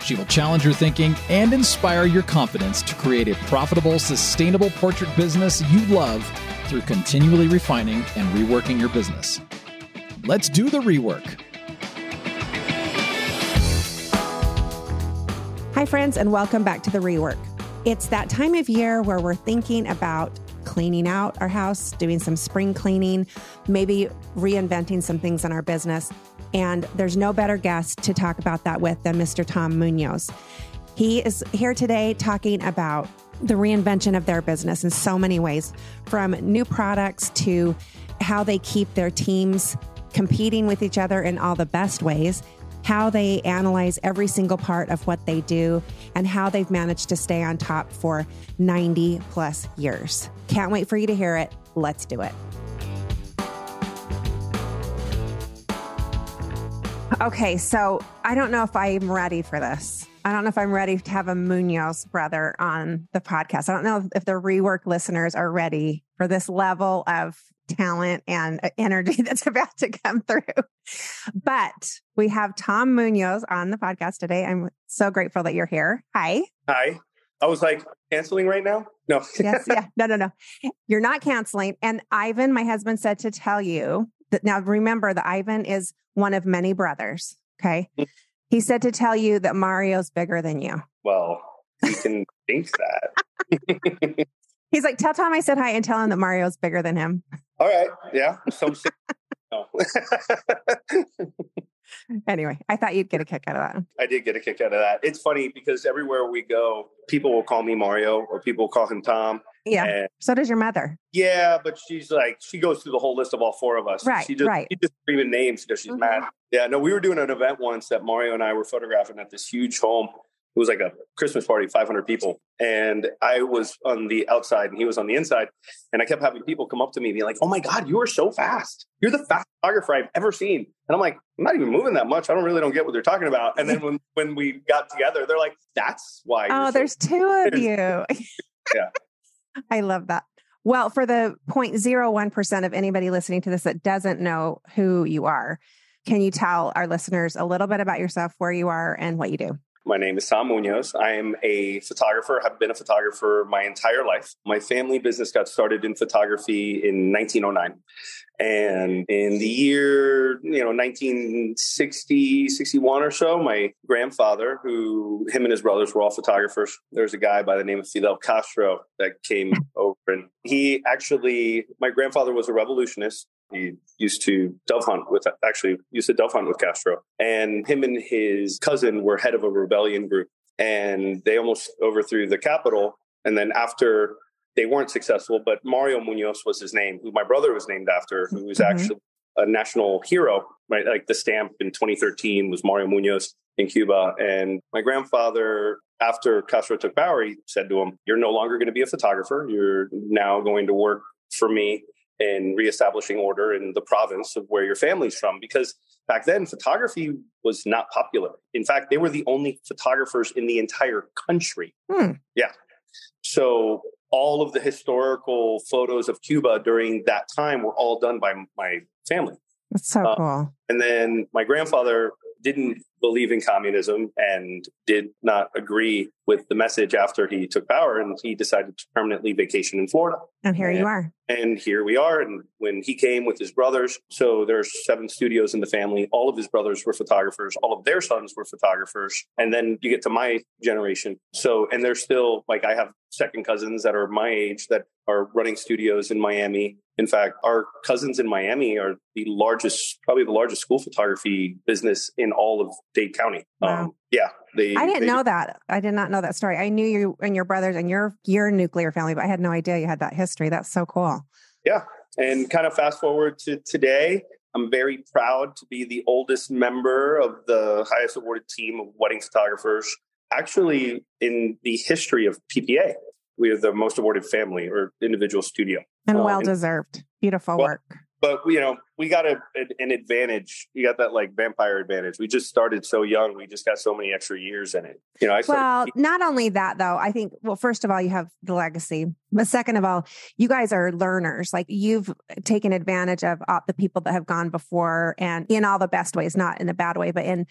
She will challenge your thinking and inspire your confidence to create a profitable, sustainable portrait business you love through continually refining and reworking your business. Let's do the rework. Hi, friends, and welcome back to the rework. It's that time of year where we're thinking about cleaning out our house, doing some spring cleaning, maybe reinventing some things in our business. And there's no better guest to talk about that with than Mr. Tom Munoz. He is here today talking about the reinvention of their business in so many ways, from new products to how they keep their teams competing with each other in all the best ways, how they analyze every single part of what they do, and how they've managed to stay on top for 90 plus years. Can't wait for you to hear it. Let's do it. Okay, so I don't know if I'm ready for this. I don't know if I'm ready to have a Munoz brother on the podcast. I don't know if the rework listeners are ready for this level of talent and uh, energy that's about to come through. But we have Tom Munoz on the podcast today. I'm so grateful that you're here. Hi. Hi. I was like, canceling right now? No. yes. Yeah. No, no, no. You're not canceling. And Ivan, my husband, said to tell you now remember that Ivan is one of many brothers. Okay. Mm. he said to tell you that Mario's bigger than you. Well, you can think that. He's like, tell Tom I said hi and tell him that Mario's bigger than him. All right. Yeah. So, no. anyway, I thought you'd get a kick out of that. I did get a kick out of that. It's funny because everywhere we go, people will call me Mario or people will call him Tom. Yeah. And so does your mother. Yeah, but she's like, she goes through the whole list of all four of us. Right. She just, right. She just screaming names because she's mm-hmm. mad. Yeah. No, we were doing an event once that Mario and I were photographing at this huge home It was like a Christmas party, 500 people. And I was on the outside and he was on the inside. And I kept having people come up to me and be like, oh my God, you are so fast. You're the fastest photographer I've ever seen. And I'm like, I'm not even moving that much. I don't really don't get what they're talking about. And then when, when we got together, they're like, that's why. Oh, so there's two of you. yeah. I love that. Well, for the 0.01% of anybody listening to this that doesn't know who you are, can you tell our listeners a little bit about yourself, where you are, and what you do? My name is Tom Munoz. I am a photographer, have been a photographer my entire life. My family business got started in photography in 1909. And in the year, you know, 1960, 61 or so, my grandfather, who him and his brothers were all photographers, there was a guy by the name of Fidel Castro that came over and he actually, my grandfather was a revolutionist. He used to dove hunt with, actually used to dove hunt with Castro. And him and his cousin were head of a rebellion group and they almost overthrew the capital. And then after they weren't successful, but Mario Munoz was his name, who my brother was named after, who was mm-hmm. actually a national hero, right? Like the stamp in 2013 was Mario Munoz in Cuba. And my grandfather, after Castro took power, he said to him, You're no longer going to be a photographer. You're now going to work for me in reestablishing order in the province of where your family's from. Because back then, photography was not popular. In fact, they were the only photographers in the entire country. Hmm. Yeah. So all of the historical photos of Cuba during that time were all done by my family. That's so uh, cool. And then my grandfather didn't believe in communism and did not agree with the message after he took power and he decided to permanently vacation in Florida. And here and, you are. And here we are. And when he came with his brothers, so there's seven studios in the family. All of his brothers were photographers. All of their sons were photographers. And then you get to my generation. So, and they're still like I have second cousins that are my age that are running studios in Miami. In fact, our cousins in Miami are the largest, probably the largest school photography business in all of Dade County. Wow. Um, yeah, they, I didn't they, know that. I did not know that story. I knew you and your brothers and your your nuclear family, but I had no idea you had that history. That's so cool. Yeah, and kind of fast forward to today. I'm very proud to be the oldest member of the highest awarded team of wedding photographers, actually in the history of PPA. We are the most awarded family or individual studio. And uh, well deserved. Beautiful well, work. but you know we got a, an advantage. You got that like vampire advantage. We just started so young. We just got so many extra years in it. You know I well not only that though i think well first of all you have the legacy but second of all you guys are learners. Like you've taken advantage of all the people that have gone before and in all the best ways not in a bad way but in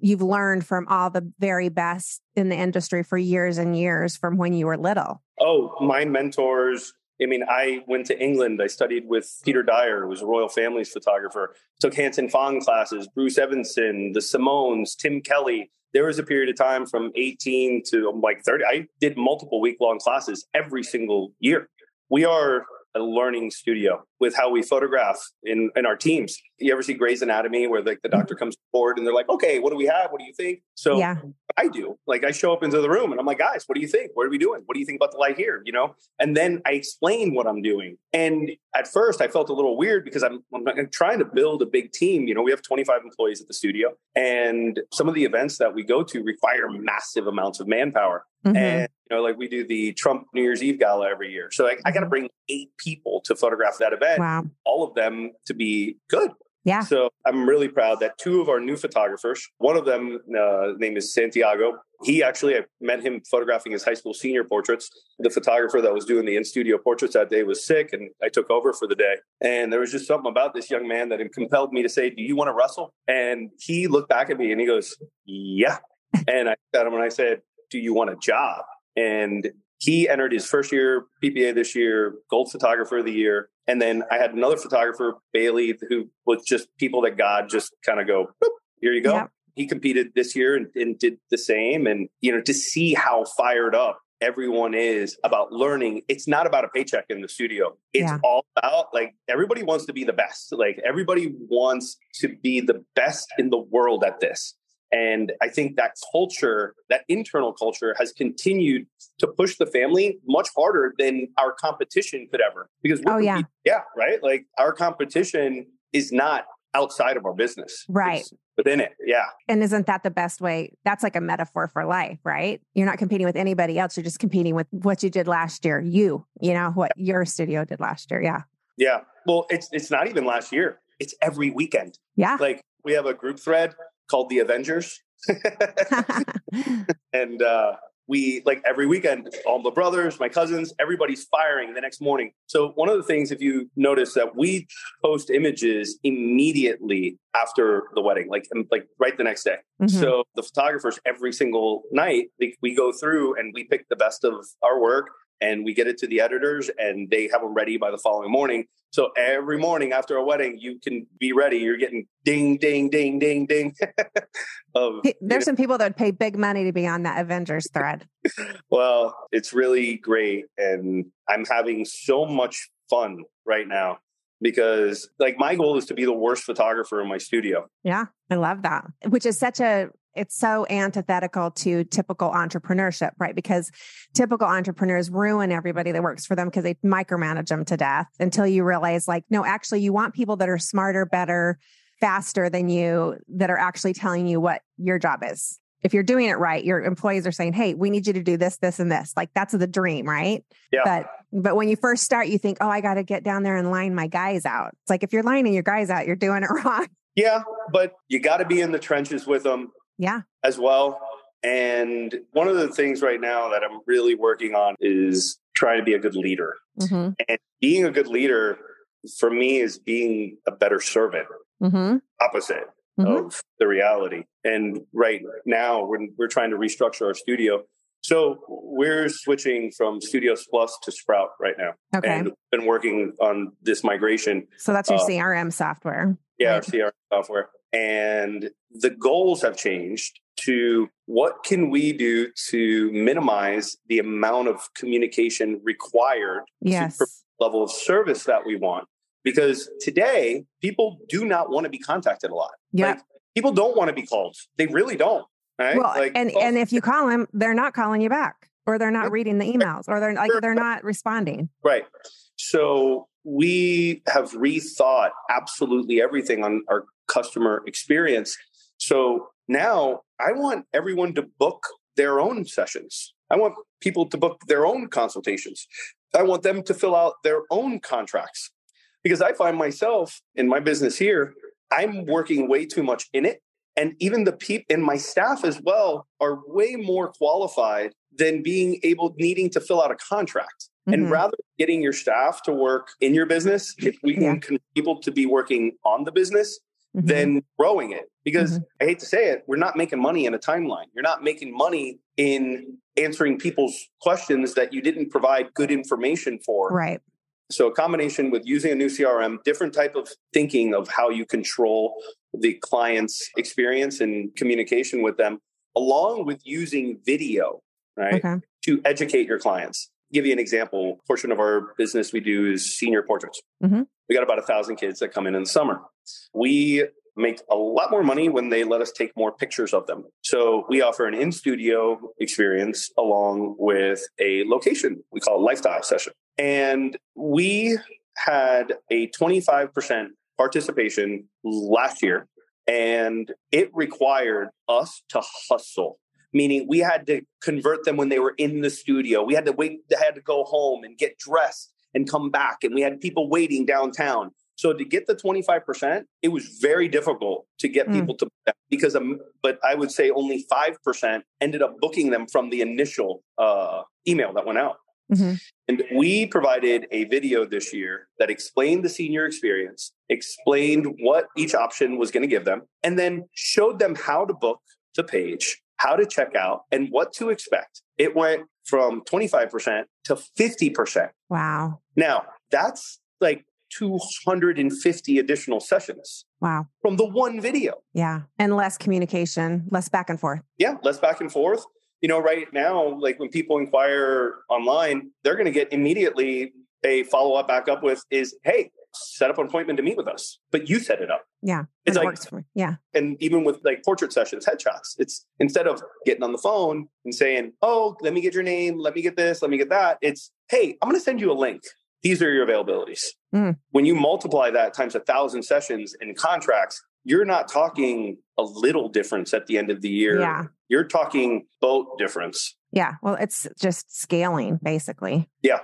you've learned from all the very best in the industry for years and years from when you were little oh my mentors I mean, I went to England. I studied with Peter Dyer, who was a royal family's photographer. Took Hanson Fong classes, Bruce Evanson, the Simones, Tim Kelly. There was a period of time from 18 to um, like 30. I did multiple week long classes every single year. We are a learning studio with how we photograph in, in our teams. You ever see Grey's Anatomy where like the doctor comes forward and they're like, okay, what do we have? What do you think? So yeah. I do. Like I show up into the room and I'm like, guys, what do you think? What are we doing? What do you think about the light here? You know? And then I explain what I'm doing. And at first I felt a little weird because I'm, I'm trying to build a big team. You know, we have 25 employees at the studio and some of the events that we go to require massive amounts of manpower. Mm-hmm. And you know, like we do the Trump New Year's Eve gala every year. So I, I got to bring eight people to photograph that event. Wow. All of them to be good. Yeah. So I'm really proud that two of our new photographers, one of them, uh, name is Santiago. He actually, I met him photographing his high school senior portraits. The photographer that was doing the in studio portraits that day was sick, and I took over for the day. And there was just something about this young man that compelled me to say, "Do you want to wrestle?" And he looked back at me and he goes, "Yeah." and I got him and I said, "Do you want a job?" And he entered his first year PPA this year, gold photographer of the year. And then I had another photographer, Bailey, who was just people that God just kind of go, here you go. Yeah. He competed this year and, and did the same. And, you know, to see how fired up everyone is about learning. It's not about a paycheck in the studio. It's yeah. all about like everybody wants to be the best. Like everybody wants to be the best in the world at this. And I think that culture, that internal culture, has continued to push the family much harder than our competition could ever. Because oh yeah, yeah, right. Like our competition is not outside of our business. Right. It's within it. Yeah. And isn't that the best way? That's like a metaphor for life, right? You're not competing with anybody else. You're just competing with what you did last year. You, you know, what your studio did last year. Yeah. Yeah. Well, it's it's not even last year. It's every weekend. Yeah. Like we have a group thread called the Avengers. and uh we like every weekend, all the brothers, my cousins, everybody's firing the next morning. So one of the things, if you notice that we post images immediately after the wedding, like like right the next day. Mhm. So the photographers every single night, we, we go through and we pick the best of our work and we get it to the editors and they have them ready by the following morning. So every morning after a wedding, you can be ready. You're getting ding, ding, ding, ding, ding. of, you There's some people that would pay big money to be on that Avengers thread. Well, it's really great. And I'm having so much fun right now because, like, my goal is to be the worst photographer in my studio. Yeah, I love that. Which is such a it's so antithetical to typical entrepreneurship, right? Because typical entrepreneurs ruin everybody that works for them because they micromanage them to death until you realize like no, actually you want people that are smarter, better, faster than you that are actually telling you what your job is. If you're doing it right, your employees are saying, "Hey, we need you to do this, this and this." Like that's the dream, right? Yeah. But but when you first start, you think, "Oh, I got to get down there and line my guys out." It's like if you're lining your guys out, you're doing it wrong. Yeah, but you got to be in the trenches with them Yeah. as well. And one of the things right now that I'm really working on is trying to be a good leader. Mm-hmm. And being a good leader for me is being a better servant, Mm-hmm. opposite Mhm. of the reality. And right now, we're, we're trying to restructure our studio. So we're switching from Studios Plus to Sprout right now. Okay. And been working on this migration. So that's your Uh, CRM software. Yeah, our CRM software. And the goals have changed to what can we do to minimize the amount of communication required Yes. to level of service that we want. Because today, people do not want to be contacted a lot. Yeah. Like, people don't want to be called. They really don't. Right? well, Like, and oh, and if you call them, they're not calling you back, or they're not reading the emails, or they're like they're not responding. Right. So we have rethought absolutely everything on our customer experience. So now I want everyone to book their own sessions. I want people to book their own consultations. I want them to fill out their own contracts because I find myself in my business here, I'm working way too much in it. And even the people in my staff as well are way more qualified than being able, needing to fill out a contract. And Mhm. rather than getting your staff to work in your business, if we can Yeah. con- people to be working on the business, Mhm. then growing it. Because Mhm. I hate to say it, we're not making money in a timeline. You're not making money in answering people's questions that you didn't provide good information for. right. So a combination with using a new CRM, different type of thinking of how you control the client's experience and communication with them, along with using video, right? Okay. To educate your clients. Give you an example. Portion of our business we do is senior portraits. Mhm. We got about a thousand kids that come in in the summer. We make a lot more money when they let us take more pictures of them. So we offer an in studio experience along with a location we call a lifestyle session. And we had a 25% participation last year, and it required us to hustle. Meaning, we had to convert them when they were in the studio. We had to wait, they had to go home and get dressed and come back. And we had people waiting downtown. So to get the 25%, it was very difficult to get Mm. people to because um, but I would say only 5% ended up booking them from the initial uh, email that went out. Mhm. And we provided a video this year that explained the senior experience, explained what each option was going to give them, and then showed them how to book the page, how to check out, and what to expect. It went from 25% to 50%. Wow. Now, that's like 250 additional sessions Wow. from the one video. Yeah. And less communication, less back and forth. Yeah, less back and forth. You know, right now, like when people inquire online, they're going to get immediately a follow up back up with is, hey, set up an appointment to meet with us. But you set it up. Yeah. It's it like- works for me. Yeah. And even with like portrait sessions, headshots, it's instead of getting on the phone and saying, oh, let me get your name, let me get this, let me get that, it's, hey, I'm going to send you a link. these are your availabilities. Mm. When you multiply that times a thousand sessions and contracts, you're not talking a little difference at the end of the year. Yeah. You're talking boat difference. Yeah. Well, it's just scaling basically. Yeah.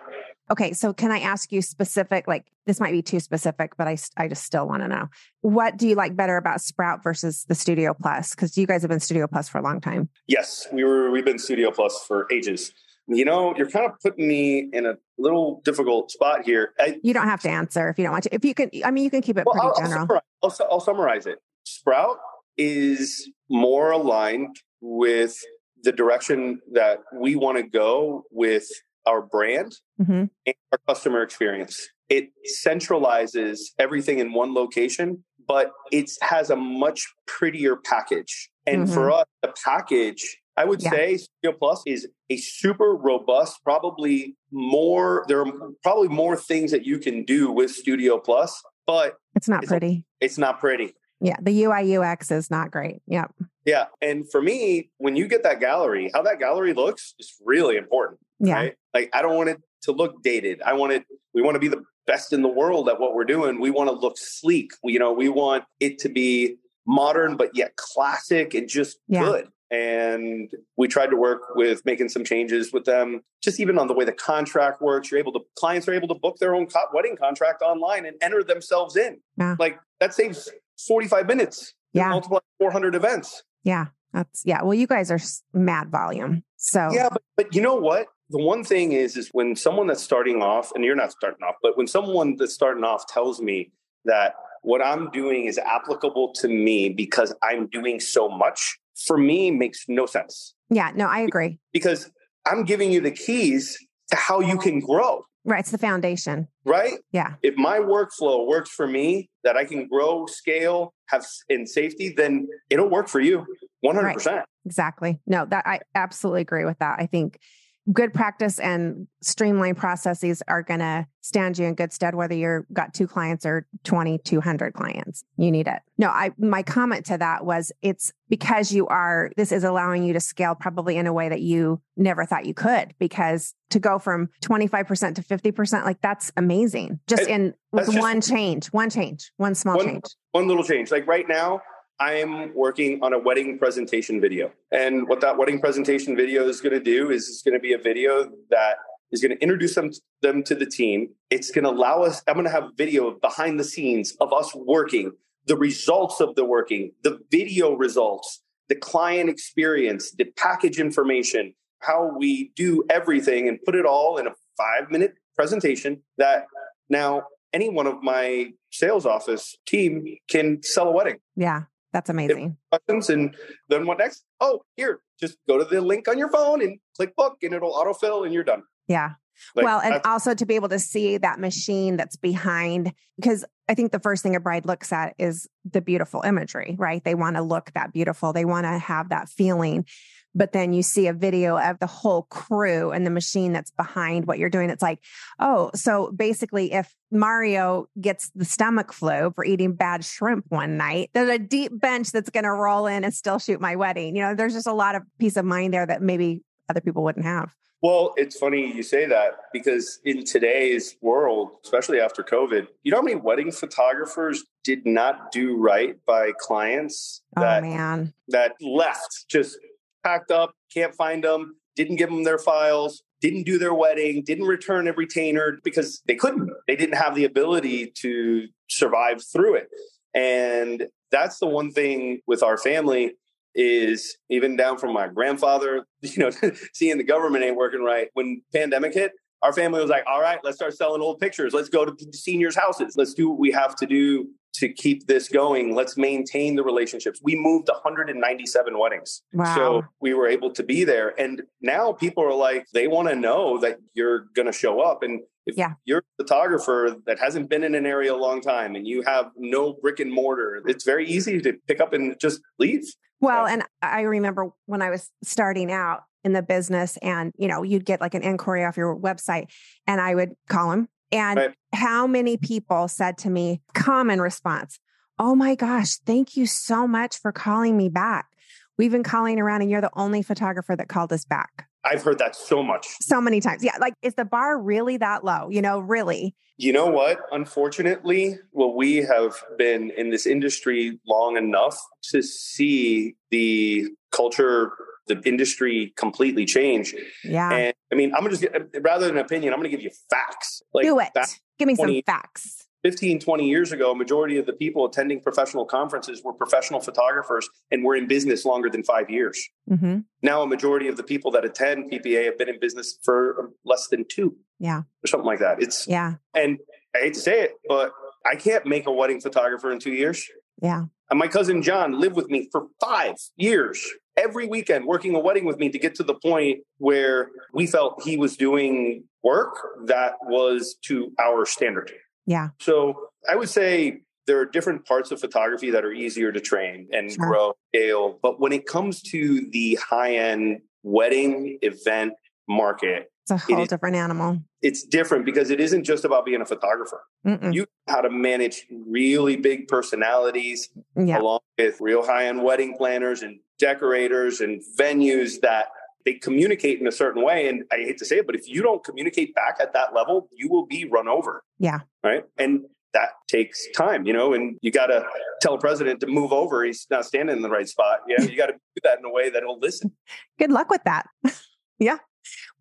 Okay. So can I ask you specific, like this might be too specific, but I I just still want to know what do you like better about Sprout versus the Studio Plus? Cause you guys have been Studio Plus for a long time. Yes, we were we've been Studio Plus for ages. You know, you're kind of putting me in a little difficult spot here. I, You don't have to answer if you don't want to. If you can, I mean, you can keep it well, pretty I'll, I'll, general. summarize, I'll, I'll summarize it. Sprout is more aligned with the direction that we want to go with our brand hmm and our customer experience. It centralizes everything in one location, but it has a much prettier package. And for us, the package, I would Yeah. say Studio Plus is a super robust, probably more, there are probably more things that you can do with Studio Plus, but It's not It's pretty. it's not pretty. Yeah. The UI UX is not great. Yep. Yeah. And for me, when you get that gallery, how that gallery looks is really important. Yeah. Right? Like I don't want it to look dated. I want it, we want to be the best in the world at what we're doing. We want to look sleek. We, you know, we want it to be modern, but yet classic and just Yeah. good. And we tried to work with making some changes with them, just even on the way the contract works. You're able to, clients are able to book their own co- wedding contract online and enter themselves in. Yeah. Like that saves 45 minutes. Yeah. Multiply 400 events. Yeah. That's, yeah. Well, you guys are mad volume. So, Yeah, but, but you know what? The one thing is, is when someone that's starting off, and you're not starting off, but when someone that's starting off tells me that what I'm doing is applicable to me because I'm doing so much, for me makes no sense yeah. No, I agree. because I'm giving you the keys to how you can grow, Right. It's the foundation. right? Yeah. If my workflow works for me, that I can grow, scale, have in safety, then it'll work for you 100%. Exactly. No, that I absolutely agree with that. I think good practice and streamlined processes are going to stand you in good stead whether you're got two clients or 2200 clients. You need it. No i my comment to that was it's because you are this is allowing you to scale probably in a way that you never thought you could because to go from 25% to 50% like that's amazing. Just It- in with that's just- one change one change one small One- change. one little change. Like right now, I'm working on a wedding presentation video. And what that wedding presentation video is going to do is it's going to be a video that is going to introduce them, them to the team. It's going to allow us, I'm going to have video behind the scenes of us working, the results of the working, the video results, the client experience, the package information, how we do everything and put it all in a five minute presentation that now any one of my sales office team can sell a wedding. yeah that's amazing Questions and then what next? Oh, here, just go to the link on your phone and click book and it'll autofill and you're done. yeah Like, well, and also to be able to see that machine that's behind, because I think the first thing a bride looks at is the beautiful imagery, right? They want to look that beautiful, they want to have that feeling. But then you see a video of the whole crew and the machine that's behind what you're doing. It's like, oh, so basically, if Mario gets the stomach flu for eating bad shrimp one night, there's a deep bench that's going to roll in and still shoot my wedding. You know, there's just a lot of peace of mind there that maybe other people wouldn't have. Well, it's funny you say that because in today's world, especially after COVID, you know how many wedding photographers did not do right by clients Oh, that man. that left, just packed up, can't find them, didn't give them their files, didn't do their wedding, didn't return a retainer because they couldn't. They didn't have the ability to survive through it. And that's the one thing with our family is even down from my grandfather, you know, seeing the government ain't working right. When pandemic hit, our family was like, all right, let's start selling old pictures. Let's go to the seniors' houses. Let's do what we have to do to keep this going. Let's maintain the relationships. We moved 197 weddings. Wow. So we were able to be there. And now people are like, they want to know that you're going to show up. And if Yeah. you're a photographer that hasn't been in an area a long time and you have no brick and mortar, it's very easy to pick up and just leave. Well, and I remember when I was starting out in the business and, you know, you'd get like an inquiry off your website and I would call them. And Right. how many people said to me, common response, Oh my gosh, thank you so much for calling me back. We've been calling around and you're the only photographer that called us back. I've heard that so much. So many times. Yeah. Like, is the bar really that low? You know, really? You know what? Unfortunately, well, we have been in this industry long enough to see the culture, the industry completely change. Yeah. And I mean, I'm going to just, rather than opinion, I'm going to give you facts. Like Do it. Give me 20, some facts. 15, 20 years ago, a majority of the people attending professional conferences were professional photographers and were in business longer than five years. Mm-hmm. Now, a majority of the people that attend PPA have been in business for less than two. Yeah. Or something like that. It's, yeah. And I hate to say it, but I can't make a wedding photographer in two years. Yeah. And my cousin John lived with me for five years, every weekend, working a wedding with me to get to the point where we felt he was doing work that was to our standard. Yeah. So I would say there are different parts of photography that are easier to train and sure. grow, scale. But when it comes to the high end wedding event market, it's a whole it different animal. It's different because it isn't just about being a photographer. Mm-mm. You how to manage really big personalities yeah. along with real high end wedding planners and decorators and venues that they communicate in a certain way. And I hate to say it, but if you don't communicate back at that level, you will be run over. Yeah. Right. And that takes time, you know, and you got to tell a president to move over. He's not standing in the right spot. Yeah. You got to do that in a way that he'll listen. Good luck with that. yeah.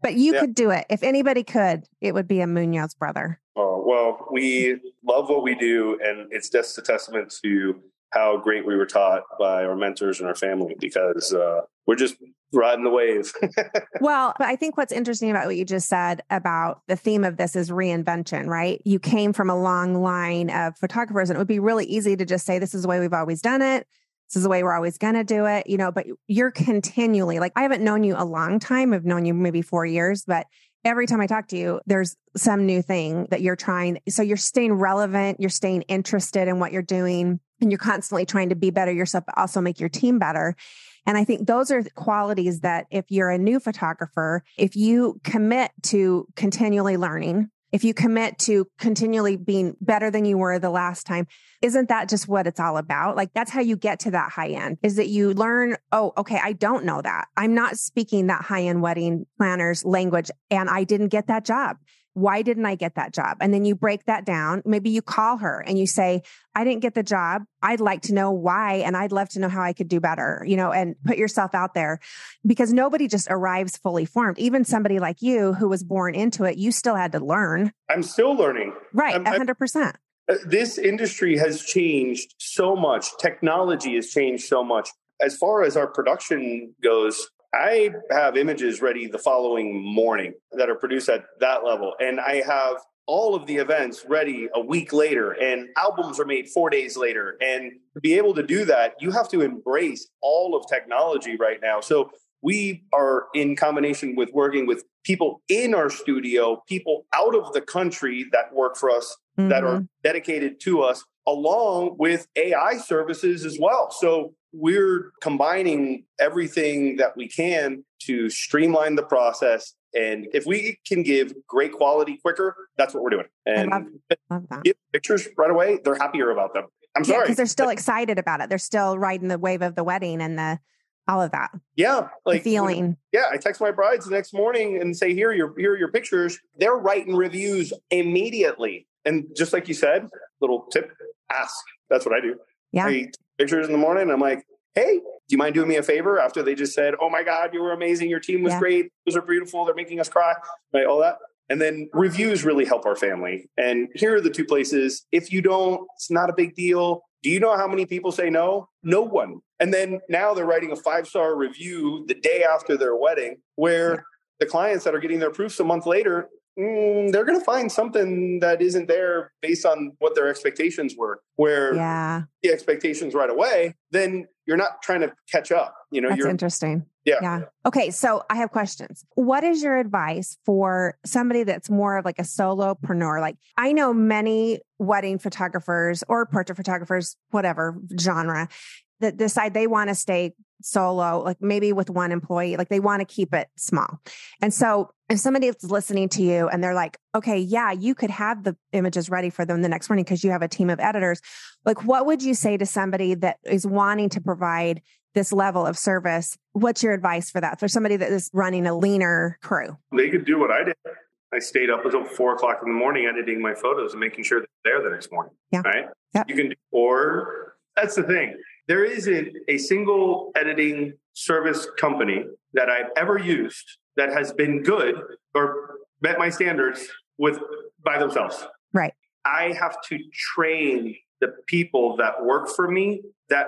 But you yeah. could do it. If anybody could, it would be a Munoz brother. Oh, well, we love what we do. And it's just a testament to how great we were taught by our mentors and our family because uh, we're just riding the wave. well, I think what's interesting about what you just said about the theme of this is reinvention, right? You came from a long line of photographers, and it would be really easy to just say, this is the way we've always done it. This is the way we're always going to do it, you know, but you're continually like, I haven't known you a long time. I've known you maybe four years, but every time I talk to you, there's some new thing that you're trying. So you're staying relevant, you're staying interested in what you're doing, and you're constantly trying to be better yourself, but also make your team better. And I think those are qualities that if you're a new photographer, if you commit to continually learning, if you commit to continually being better than you were the last time, isn't that just what it's all about? Like that's how you get to that high end is that you learn, oh, okay, I don't know that. I'm not speaking that high end wedding planner's language and I didn't get that job why didn't I get that job? And then you break that down. Maybe you call her and you say, I didn't get the job. I'd like to know why. And I'd love to know how I could do better, you know, and put yourself out there because nobody just arrives fully formed. Even somebody like you who was born into it, you still had to learn. I'm still learning. Right. A 100%. Uh, this industry has changed so much. Technology has changed so much. As far as our production goes, I have images ready the following morning that are produced at that level. And I have all of the events ready a week later and albums are made four days later. And to be able to do that, you have to embrace all of technology right now. So we are in combination with working with people in our studio, people out of the country that work for us, mm-hmm. that are mm-hmm. dedicated to us, along with AI services as well. So we're combining everything that we can to streamline the process. And if we can give great quality quicker, that's what we're doing. And I love, love that. get pictures right away, they're happier about them. I'm sorry. Because they're still excited about it. They're still riding the wave of the wedding and the all of that. Yeah. Like the feeling. When, yeah. I text my brides the next morning and say, here, your here are your pictures. They're writing reviews immediately. And just like you said, little tip, ask. That's what I do. Yeah. I pictures in the morning. I'm like, hey, do you mind doing me a favor? After they just said, oh my God, you were amazing. Your team was yeah. great. Those are beautiful. They're making us cry. Right. All that. And then reviews really help our family. And here are the two places. If you don't, it's not a big deal. Do you know how many people say no? No one. And then now they're writing a five star review the day after their wedding, where yeah. the clients that are getting their proofs a month later, mm, they're going to find something that isn't there based on what their expectations were. Where yeah. the expectations right away, then you're not trying to catch up. You know, that's you're interesting. Yeah. Yeah. Okay. So I have questions. What is your advice for somebody that's more of like a solopreneur? Like I know many wedding photographers or portrait photographers, whatever genre, that decide they want to stay solo, like maybe with one employee, like they want to keep it small. And so if somebody is listening to you and they're like, okay, yeah, you could have the images ready for them the next morning because you have a team of editors. Like, what would you say to somebody that is wanting to provide this level of service. What's your advice for that for somebody that is running a leaner crew? They could do what I did. I stayed up until four o'clock in the morning editing my photos and making sure they're there the next morning. Yeah. Right. Yep. You can do, or that's the thing. There isn't a single editing service company that I've ever used that has been good or met my standards with by themselves. Right. I have to train the people that work for me that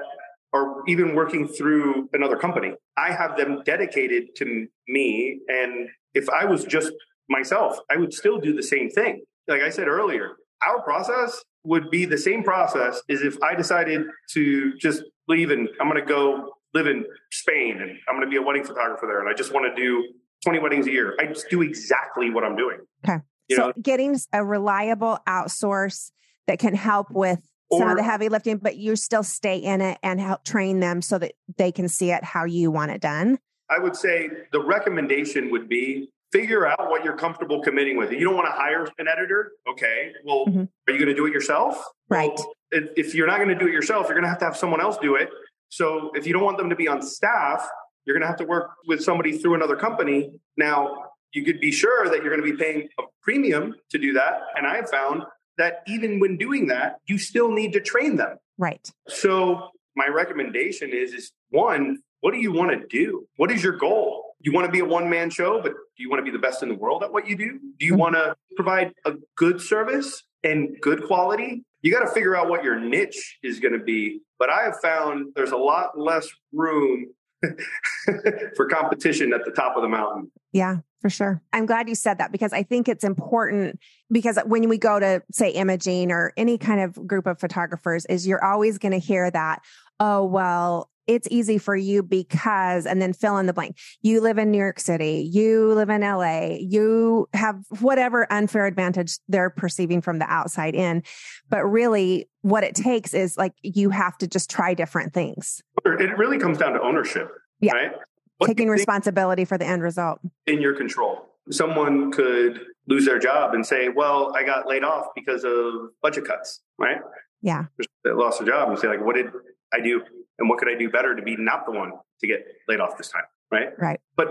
are even working through another company. I have them dedicated to me. And if I was just myself, I would still do the same thing. Like I said earlier, our process would be the same process as if I decided to just leave and I'm going to go live in Spain and I'm going to be a wedding photographer there and I just want to do 20 weddings a year. I just do exactly what I'm doing. Okay. You so know? getting a reliable outsource that can help with some Or- of the heavy lifting, but you still stay in it and help train them so that they can see it how you want it done. I would say the recommendation would be figure out what you're comfortable committing with. You don't want to hire an editor. Okay. Well, Mhm. are you going to do it yourself? Right. Well, if, if you're not going to do it yourself, you're going to have to have someone else do it. So if you don't want them to be on staff, you're going to have to work with somebody through another company. Now, you could be sure that you're going to be paying a premium to do that. And I have found that even when doing that, you still need to train them. Right. So my recommendation is is one, what do you want to do? What is your goal? You want to be a one man show, but do you want to be the best in the world at what you do? Do you want to provide a good service and good quality? You got to figure out what your niche is going to be. But I have found there's a lot less room for competition at the top of the mountain. Yeah, for sure. I'm glad you said that because I think it's important because when we go to say imaging or any kind of group of photographers is you're always going to hear that, oh, well, it's easy for you because, and then fill in the blank. You live in New York City, you live in LA, you have whatever unfair advantage they're perceiving from the outside in. But really, what it takes is like you have to just try different things, It really comes down to ownership. Yeah. Right? What taking responsibility for the end result. in your control. Someone could lose their job and say, "Well, I got laid off because of budget cuts." Right? Yeah. They lost their job and say, "Like, what did I do, and what could I do better to be not the one to get laid off this time?" Right? Right. But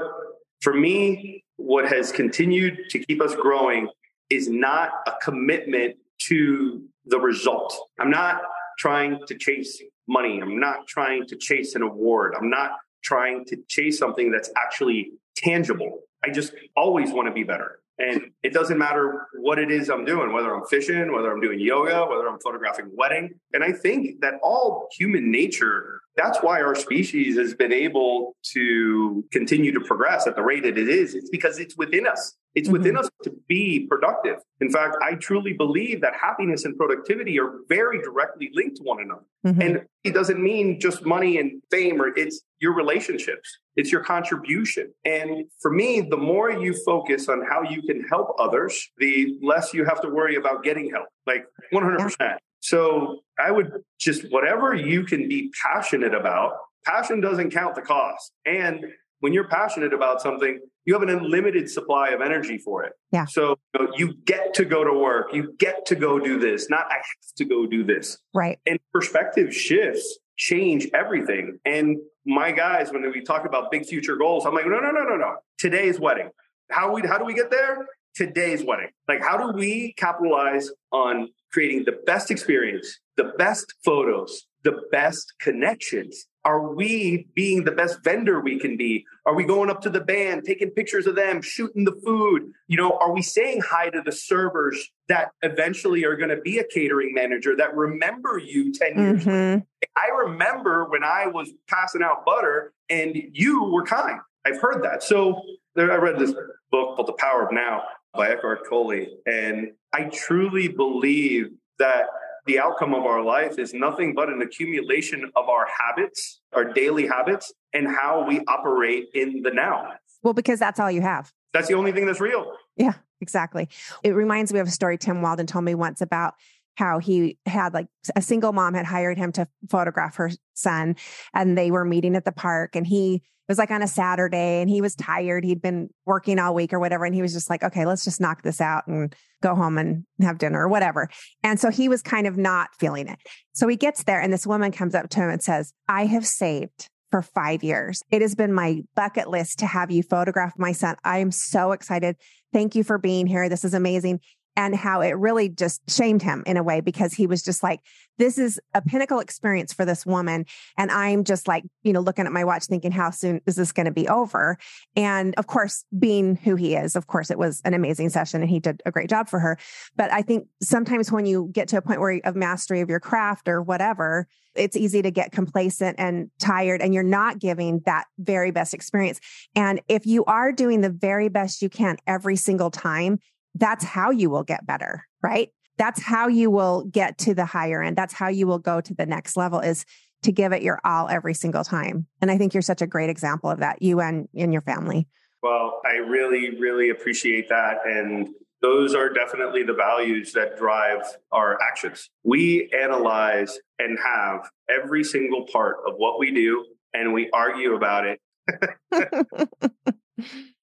for me, what has continued to keep us growing is not a commitment to the result. I'm not trying to chase money. I'm not trying to chase an award. I'm not trying to chase something that's actually tangible. I just always want to be better. And it doesn't matter what it is I'm doing, whether I'm fishing, whether I'm doing yoga, whether I'm photographing wedding. And I think that all human nature, that's why our species has been able to continue to progress at the rate that it is. It's because it's within us. It's within us to be productive. In fact, I truly believe that happiness and productivity are very directly linked to one another. Mhm. And it doesn't mean just money and fame or it's your relationships. It's your contribution. And for me, the more you focus on how you can help others, the less you have to worry about getting help. Like 100%. So I would just whatever you can be passionate about, passion doesn't count the cost. And when you're passionate about something, you have an unlimited supply of energy for it. Yeah. So you, know, you get to go to work, you get to go do this, not I have to go do this Right. and perspective shifts change everything. And my guys, when we talk about big future goals, I'm like, no, no, no, no, no. Today's wedding. How we how do we get there? Today's wedding. Like, how do we capitalize on creating the best experience, the best photos, the best connections? Are we being the best vendor we can be? Are we going up to the band, taking pictures of them, shooting the food? You know, are we saying hi to the servers that eventually are going to be a catering manager that remember you 10 years Mhm. I remember when I was passing out butter and you were kind. I've heard that. So there, I read this book called The Power of Now by Eckhart Tolle, and I truly believe that the outcome of our life is nothing but an accumulation of our habits, our daily habits, and how we operate in the now. Well, because that's all you have. That's the only thing that's real. Yeah, exactly. It reminds me of a story Tim Walden told me once about how he had like a single mom had hired him to photograph her son and they were meeting at the park and he it was like on a Saturday and he was tired. He'd been working all week or whatever. And he was just like, okay, let's just knock this out and go home and have dinner or whatever. And so he was kind of not feeling it. So he gets there and this woman comes up to him and says, I have saved for five years. It has been my bucket list to have you photograph my son. I am so excited. Thank you for being here. This is amazing and how it really just shamed him in a way because he was just like, this is a pinnacle experience for this woman. And I'm just like, you know, looking at my watch thinking, how soon is this going to be over? And of course, being who he is, of course, it was an amazing session and he did a great job for her. But I think sometimes when you get to a point where of mastery of your craft or whatever, it's easy to get complacent and tired and you're not giving that very best experience. And if you are doing the very best you can every single time, that's how you will get better, right? That's how you will get to the higher end. That's how you will go to the next level is to give it your all every single time. And I think you're such a great example of that, you and, and your family. Well, I really, really appreciate that. And those are definitely the values that drive our actions. We analyze and have every single part of what we do, and we argue about it.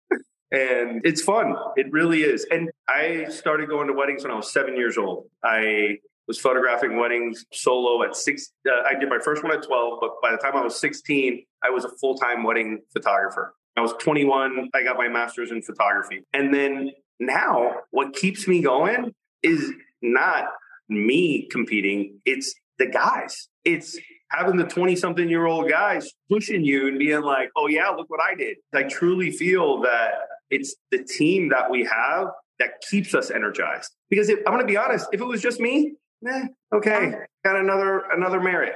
and it's fun. It really is. And I started going to weddings when I was seven years old. I was photographing weddings solo at six. Uh, I did my first one at 12, but by the time I was 16, I was a full time wedding photographer. I was 21. I got my master's in photography. And then now, what keeps me going is not me competing, it's the guys. It's having the 20 something year old guys pushing you and being like, oh, yeah, look what I did. I truly feel that it's the team that we have that keeps us energized. Because if, I'm going to be honest, if it was just me, eh, okay, got another another merit,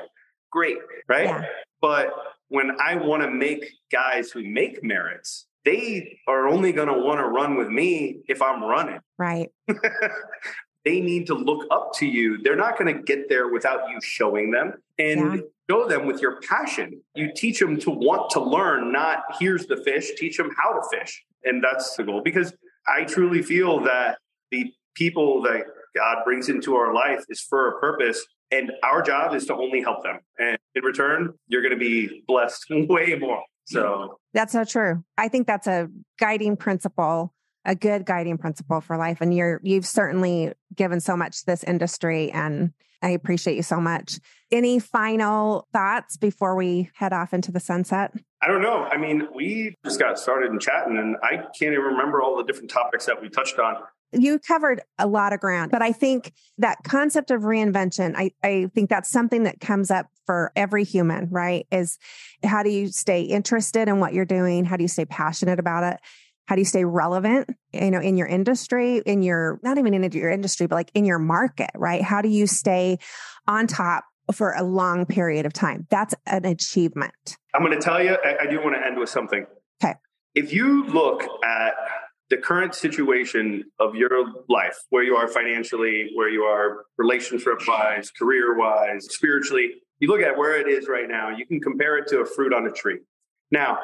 great, right? Yeah. But when I want to make guys who make merits, they are only going to want to run with me if I'm running. Right. they need to look up to you. They're not going to get there without you showing them and yeah. show them with your passion. You teach them to want to learn, not here's the fish, teach them how to fish. And that's the goal because I truly feel that the people that God brings into our life is for a purpose. And our job is to only help them. And in return, you're going to be blessed way more. So that's so true. I think that's a guiding principle, a good guiding principle for life. And you're, you've certainly given so much to this industry and I appreciate you so much. Any final thoughts before we head off into the sunset? I don't know. I mean, we just got started in chatting, and I can't even remember all the different topics that we touched on. You covered a lot of ground, but I think that concept of reinvention, I, I think that's something that comes up for every human, right? Is how do you stay interested in what you're doing? How do you stay passionate about it? How do you stay relevant, you know, in your industry, in your, not even in your industry, but like in your market, right? How do you stay on top for a long period of time? That's an achievement. I'm going to tell you, I, I do want to end with something. Okay. If you look at the current situation of your life, where you are financially, where you are relationship wise, career wise, spiritually, you look at where it is right now, you can compare it to a fruit on a tree. Now,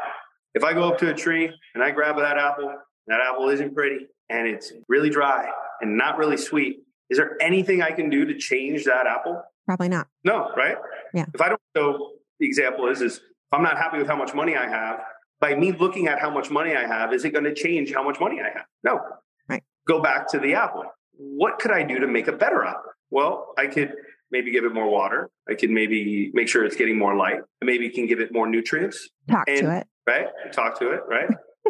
if I go up to a tree and I grab that apple, that apple isn't pretty and it's really dry and not really sweet, is there anything I can do to change that apple? Probably not. No, right? Yeah. If I don't, so the example is, is if I'm not happy with how much money I have, by me looking at how much money I have, is it going to change how much money I have? No. Right. Go back to the apple. What could I do to make a better apple? Well, I could maybe give it more water. I can maybe make sure it's getting more light. Maybe can give it more nutrients. Talk and, to it. Right? Talk to it, right?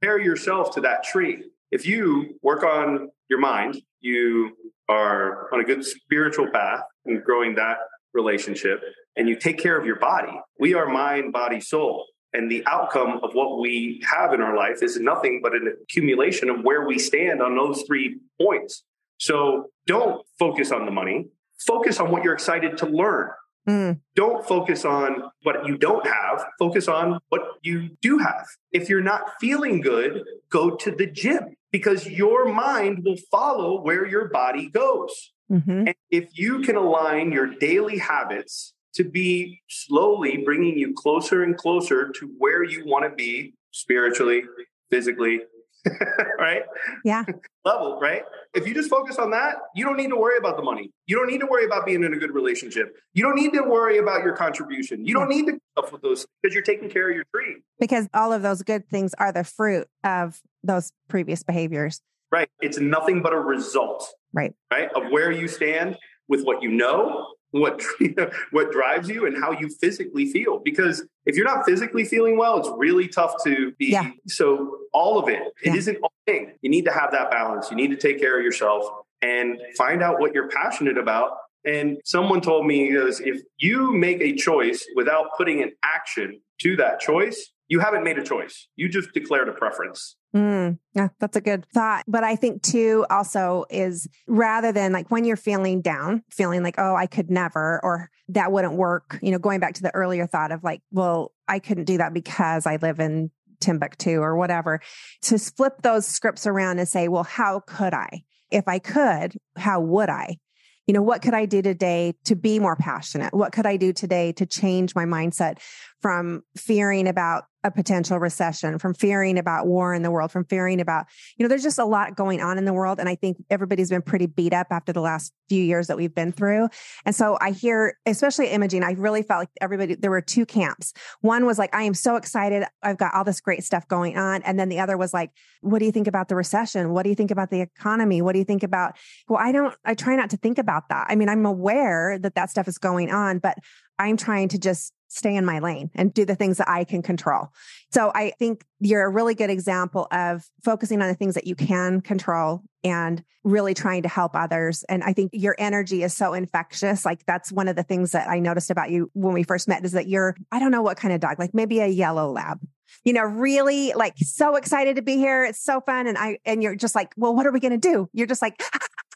Compare yourself to that tree. If you work on your mind, you are on a good spiritual path and growing that relationship, and you take care of your body. We are mind, body, soul. And the outcome of what we have in our life is nothing but an accumulation of where we stand on those three points. So don't focus on the money focus on what you're excited to learn. Mm. Don't focus on what you don't have. Focus on what you do have. If you're not feeling good, go to the gym because your mind will follow where your body goes. Mm-hmm. And if you can align your daily habits to be slowly bringing you closer and closer to where you want to be spiritually, physically, right? Yeah. Level, right? If you just focus on that, you don't need to worry about the money. You don't need to worry about being in a good relationship. You don't need to worry about your contribution. You don't need to stuff with those because you're taking care of your tree. Because all of those good things are the fruit of those previous behaviors. Right. It's nothing but a result. Right. Right. Of where you stand with what you know what what drives you and how you physically feel. Because if you're not physically feeling well it's really tough to be yeah. so all of it. Yeah. it isn't all thing. You need to have that balance. You need to take care of yourself and find out what you're passionate about. And someone told me goes if you make a choice without putting an action to that choice you haven't made a choice. You just declared a preference Mm, yeah, that's a good thought. But I think too, also, is rather than like when you're feeling down, feeling like, oh, I could never, or that wouldn't work, you know, going back to the earlier thought of like, well, I couldn't do that because I live in Timbuktu or whatever, to flip those scripts around and say, well, how could I? If I could, how would I? You know, what could I do today to be more passionate? What could I do today to change my mindset from fearing about a potential recession, from fearing about war in the world, from fearing about, you know, there's just a lot going on in the world. And I think everybody's been pretty beat up after the last few years that we've been through. And so I hear, especially imaging, I really felt like everybody, there were two camps. One was like, I am so excited. I've got all this great stuff going on. And then the other was like, what do you think about the recession? What do you think about the economy? What do you think about, well, I don't, I try not to think about that. I mean, I'm aware that that stuff is going on, but I'm trying to just stay in my lane and do the things that I can control. So I think you're a really good example of focusing on the things that you can control and really trying to help others. And I think your energy is so infectious. Like that's one of the things that I noticed about you when we first met is that you're, I don't know what kind of dog, like maybe a yellow lab. You know, really like so excited to be here. It's so fun. And I, and you're just like, well, what are we going to do? You're just like,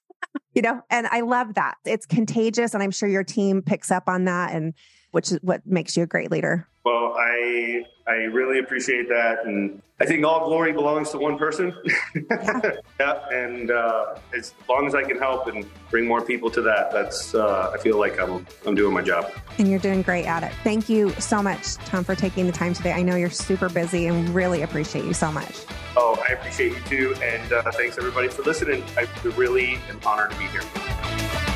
you know, and I love that. It's contagious. And I'm sure your team picks up on that. And which is what makes you a great leader. Well, I I really appreciate that, and I think all glory belongs to one person. Yeah, yeah and uh, as long as I can help and bring more people to that, that's uh, I feel like I'm I'm doing my job. And you're doing great at it. Thank you so much, Tom, for taking the time today. I know you're super busy, and really appreciate you so much. Oh, I appreciate you too, and uh, thanks everybody for listening. I really am honored to be here.